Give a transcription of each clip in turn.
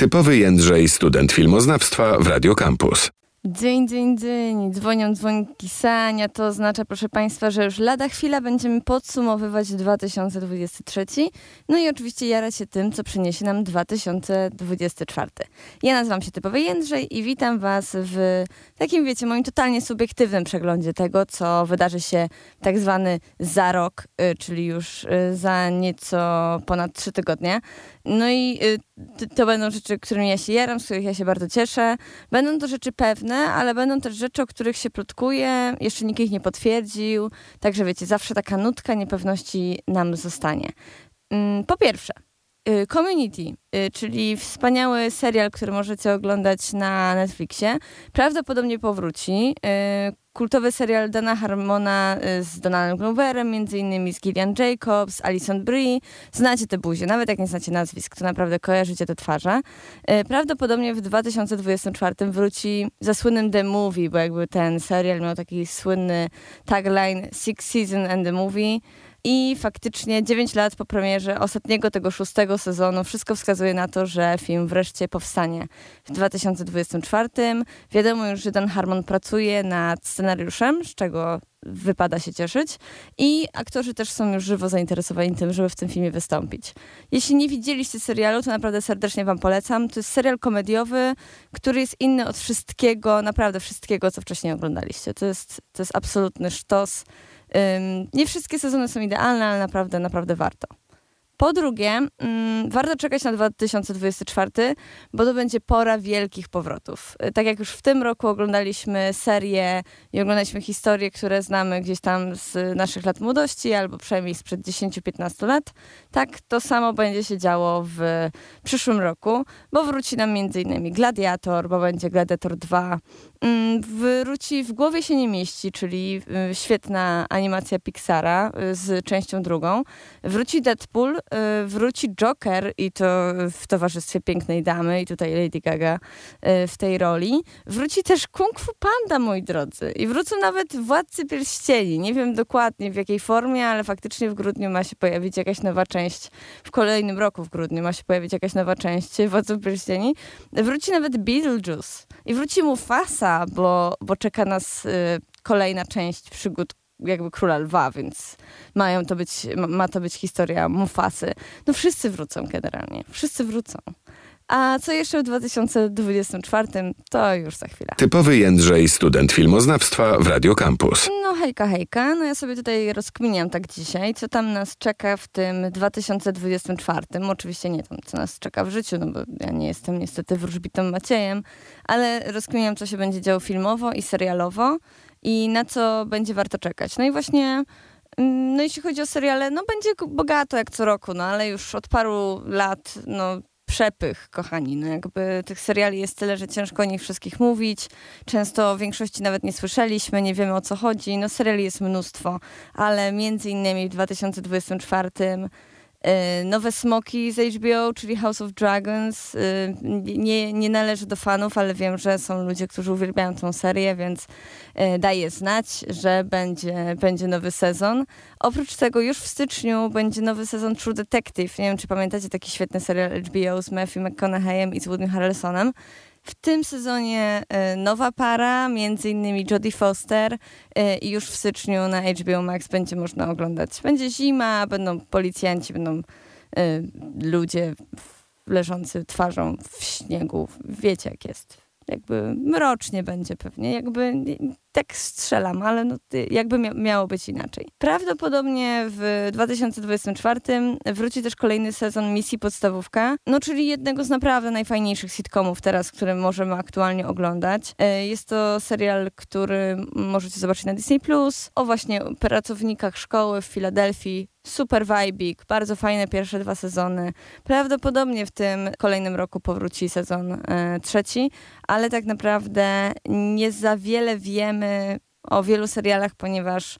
Typowy Jędrzej, student filmoznawstwa w Radio Campus. Dzień, dzień, dzień. Dzwonią dzwonki sania. To oznacza, proszę Państwa, że już lada chwila będziemy podsumowywać 2023. No i oczywiście jarać się tym, co przyniesie nam 2024. Ja nazywam się Typowy Jędrzej i witam Was w takim, wiecie, moim totalnie subiektywnym przeglądzie tego, co wydarzy się tak zwany za rok, y, czyli już y, za nieco ponad 3 tygodnie. No i y, to będą rzeczy, którymi ja się jaram, z których ja się bardzo cieszę. Będą to rzeczy pewne, ale będą też rzeczy, o których się plotkuje, jeszcze nikt ich nie potwierdził. Także wiecie, zawsze taka nutka niepewności nam zostanie. Mm, po pierwsze, Community, y, czyli wspaniały serial, który możecie oglądać na Netflixie, prawdopodobnie powróci kultowy serial Dana Harmona y, z Donaldem Gloverem, między innymi z Gillian Jacobs, Alison Brie. Znacie te buzie, nawet jak nie znacie nazwisk, to naprawdę kojarzycie te twarze. Y, prawdopodobnie w 2024 wróci za słynnym The Movie, bo jakby ten serial miał taki słynny tagline Six Season and the Movie. I faktycznie 9 lat po premierze ostatniego tego szóstego sezonu wszystko wskazuje na to, że film wreszcie powstanie w 2024. Wiadomo już, że Dan Harmon pracuje nad scenariuszem, z czego wypada się cieszyć. I aktorzy też są już żywo zainteresowani tym, żeby w tym filmie wystąpić. Jeśli nie widzieliście serialu, to naprawdę serdecznie wam polecam. To jest serial komediowy, który jest inny od wszystkiego, naprawdę wszystkiego, co wcześniej oglądaliście. To jest, to jest absolutny sztos. Nie wszystkie sezony są idealne, ale naprawdę, naprawdę warto. Po drugie, mm, warto czekać na 2024, bo to będzie pora wielkich powrotów. Y, tak jak już w tym roku oglądaliśmy serię i oglądaliśmy historie, które znamy gdzieś tam z naszych lat młodości, albo przynajmniej sprzed 10-15 lat, tak to samo będzie się działo w przyszłym roku, bo wróci nam m.in. Gladiator, bo będzie Gladiator 2, mm, wróci W głowie się nie mieści, czyli y, świetna animacja Pixara y, z częścią drugą, wróci Deadpool, wróci Joker i to w towarzystwie pięknej damy i tutaj Lady Gaga y, w tej roli. Wróci też Kung Fu Panda, moi drodzy. I wrócą nawet Władcy Pierścieni. Nie wiem dokładnie w jakiej formie, ale faktycznie w grudniu ma się pojawić jakaś nowa część, w kolejnym roku w grudniu ma się pojawić jakaś nowa część Władców Pierścieni. Wróci nawet Beetlejuice. I wróci Mufasa, bo, bo czeka nas y, kolejna część przygód jakby króla lwa, więc mają to być, ma to być historia Mufasy. No wszyscy wrócą generalnie, wszyscy wrócą. A co jeszcze w 2024, to już za chwilę. Typowy Jędrzej, student filmoznawstwa w Radio Campus. No hejka, hejka. No ja sobie tutaj rozkminiam tak dzisiaj, co tam nas czeka w tym 2024. Oczywiście nie tam, co nas czeka w życiu, no bo ja nie jestem niestety wróżbitą Maciejem, ale rozkminiam, co się będzie działo filmowo i serialowo i na co będzie warto czekać. No i właśnie mm, no jeśli chodzi o seriale, no będzie bogato jak co roku, no ale już od paru lat, no przepych, kochani. No jakby tych seriali jest tyle, że ciężko o nich wszystkich mówić. Często w większości nawet nie słyszeliśmy, nie wiemy o co chodzi. No seriali jest mnóstwo, ale między innymi w 2024 Y, nowe smoki z HBO, czyli House of Dragons. Y, nie, nie należy do fanów, ale wiem, że są ludzie, którzy uwielbiają tą serię, więc y, daję znać, że będzie, będzie nowy sezon. Oprócz tego już w styczniu będzie nowy sezon True Detective. Nie wiem, czy pamiętacie taki świetny serial HBO z Matthew McConaugheyem i z Woody Harrelsonem. W tym sezonie e, nowa para, między innymi Jodie Foster e, i już w styczniu na HBO Max będzie można oglądać. Będzie zima, będą policjanci, będą e, ludzie leżący twarzą w śniegu. Wiecie jak jest. Jakby mrocznie będzie pewnie, jakby tak strzelam, ale no, jakby miało być inaczej. Prawdopodobnie w 2024 wróci też kolejny sezon Misji Podstawówka, no czyli jednego z naprawdę najfajniejszych sitcomów teraz, które możemy aktualnie oglądać. E, jest to serial, który możecie zobaczyć na Disney+, o właśnie pracownikach szkoły w Filadelfii, super vibik, bardzo fajne pierwsze dwa sezony. Prawdopodobnie w tym kolejnym roku powróci sezon e, trzeci, ale tak naprawdę nie za wiele wiemy o wielu serialach, ponieważ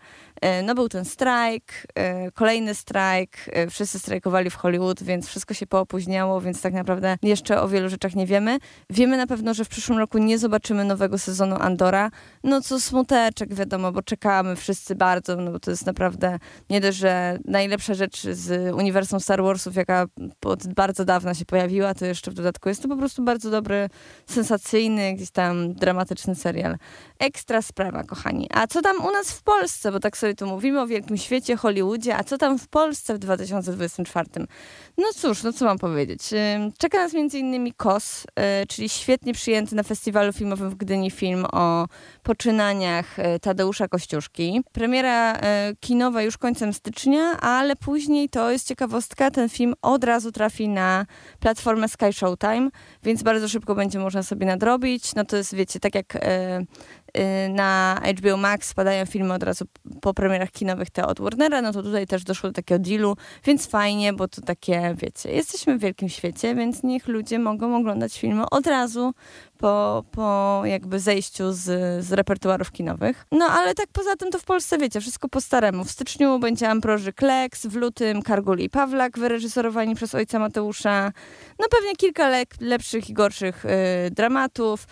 no był ten strajk, e, kolejny strajk, e, wszyscy strajkowali w Hollywood, więc wszystko się poopóźniało, więc tak naprawdę jeszcze o wielu rzeczach nie wiemy. Wiemy na pewno, że w przyszłym roku nie zobaczymy nowego sezonu Andora, no co smuteczek wiadomo, bo czekamy wszyscy bardzo, no bo to jest naprawdę nie dość, że najlepsza rzecz z uniwersum Star Warsów, jaka od bardzo dawna się pojawiła, to jeszcze w dodatku jest to po prostu bardzo dobry, sensacyjny, gdzieś tam dramatyczny serial. Ekstra sprawa, kochani. A co tam u nas w Polsce? Bo tak sobie tu mówimy o wielkim świecie, Hollywoodzie, a co tam w Polsce w 2024? No cóż, no co mam powiedzieć. Czeka nas innymi KOS, y, czyli świetnie przyjęty na festiwalu filmowym w Gdyni film o poczynaniach y, Tadeusza Kościuszki. Premiera y, kinowa już końcem stycznia, ale później to jest ciekawostka, ten film od razu trafi na platformę Sky Showtime, więc bardzo szybko będzie można sobie nadrobić. No to jest, wiecie, tak jak na HBO Max spadają filmy od razu po premierach kinowych te od Warnera, no to tutaj też doszło do takiego dealu, więc fajnie, bo to takie, wiecie, jesteśmy w wielkim świecie, więc niech ludzie mogą oglądać filmy od razu po, po jakby zejściu z, z repertuarów kinowych. No ale tak poza tym to w Polsce, wiecie, wszystko po staremu. W styczniu będzie Ambroży Kleks, w lutym Kargul i Pawlak wyreżyserowani przez ojca Mateusza. No pewnie kilka le lepszych i gorszych y, dramatów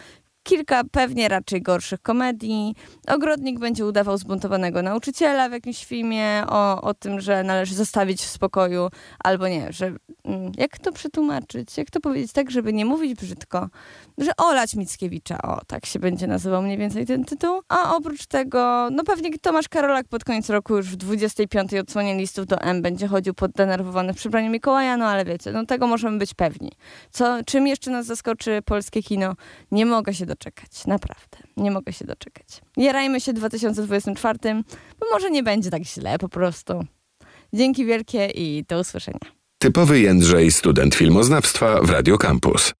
kilka pewnie raczej gorszych komedii. Ogrodnik będzie udawał zbuntowanego nauczyciela w jakimś filmie o, o tym, że należy zostawić w spokoju, albo nie, że mm, jak to przetłumaczyć, jak to powiedzieć tak, żeby nie mówić brzydko, że olać Mickiewicza, o, tak się będzie nazywał mniej więcej ten tytuł. A oprócz tego, no pewnie Tomasz Karolak pod koniec roku już w 25 odsłonie listów do M będzie chodził poddenerwowany w przebraniu Mikołaja, no ale wiecie, no tego możemy być pewni. Co, czym jeszcze nas zaskoczy polskie kino? Nie mogę się doczekać, naprawdę. Nie mogę się doczekać. Jarajmy się 2024, bo może nie będzie tak źle po prostu. Dzięki wielkie i do usłyszenia. Typowy Jędrzej, student filmoznawstwa w Radio Campus.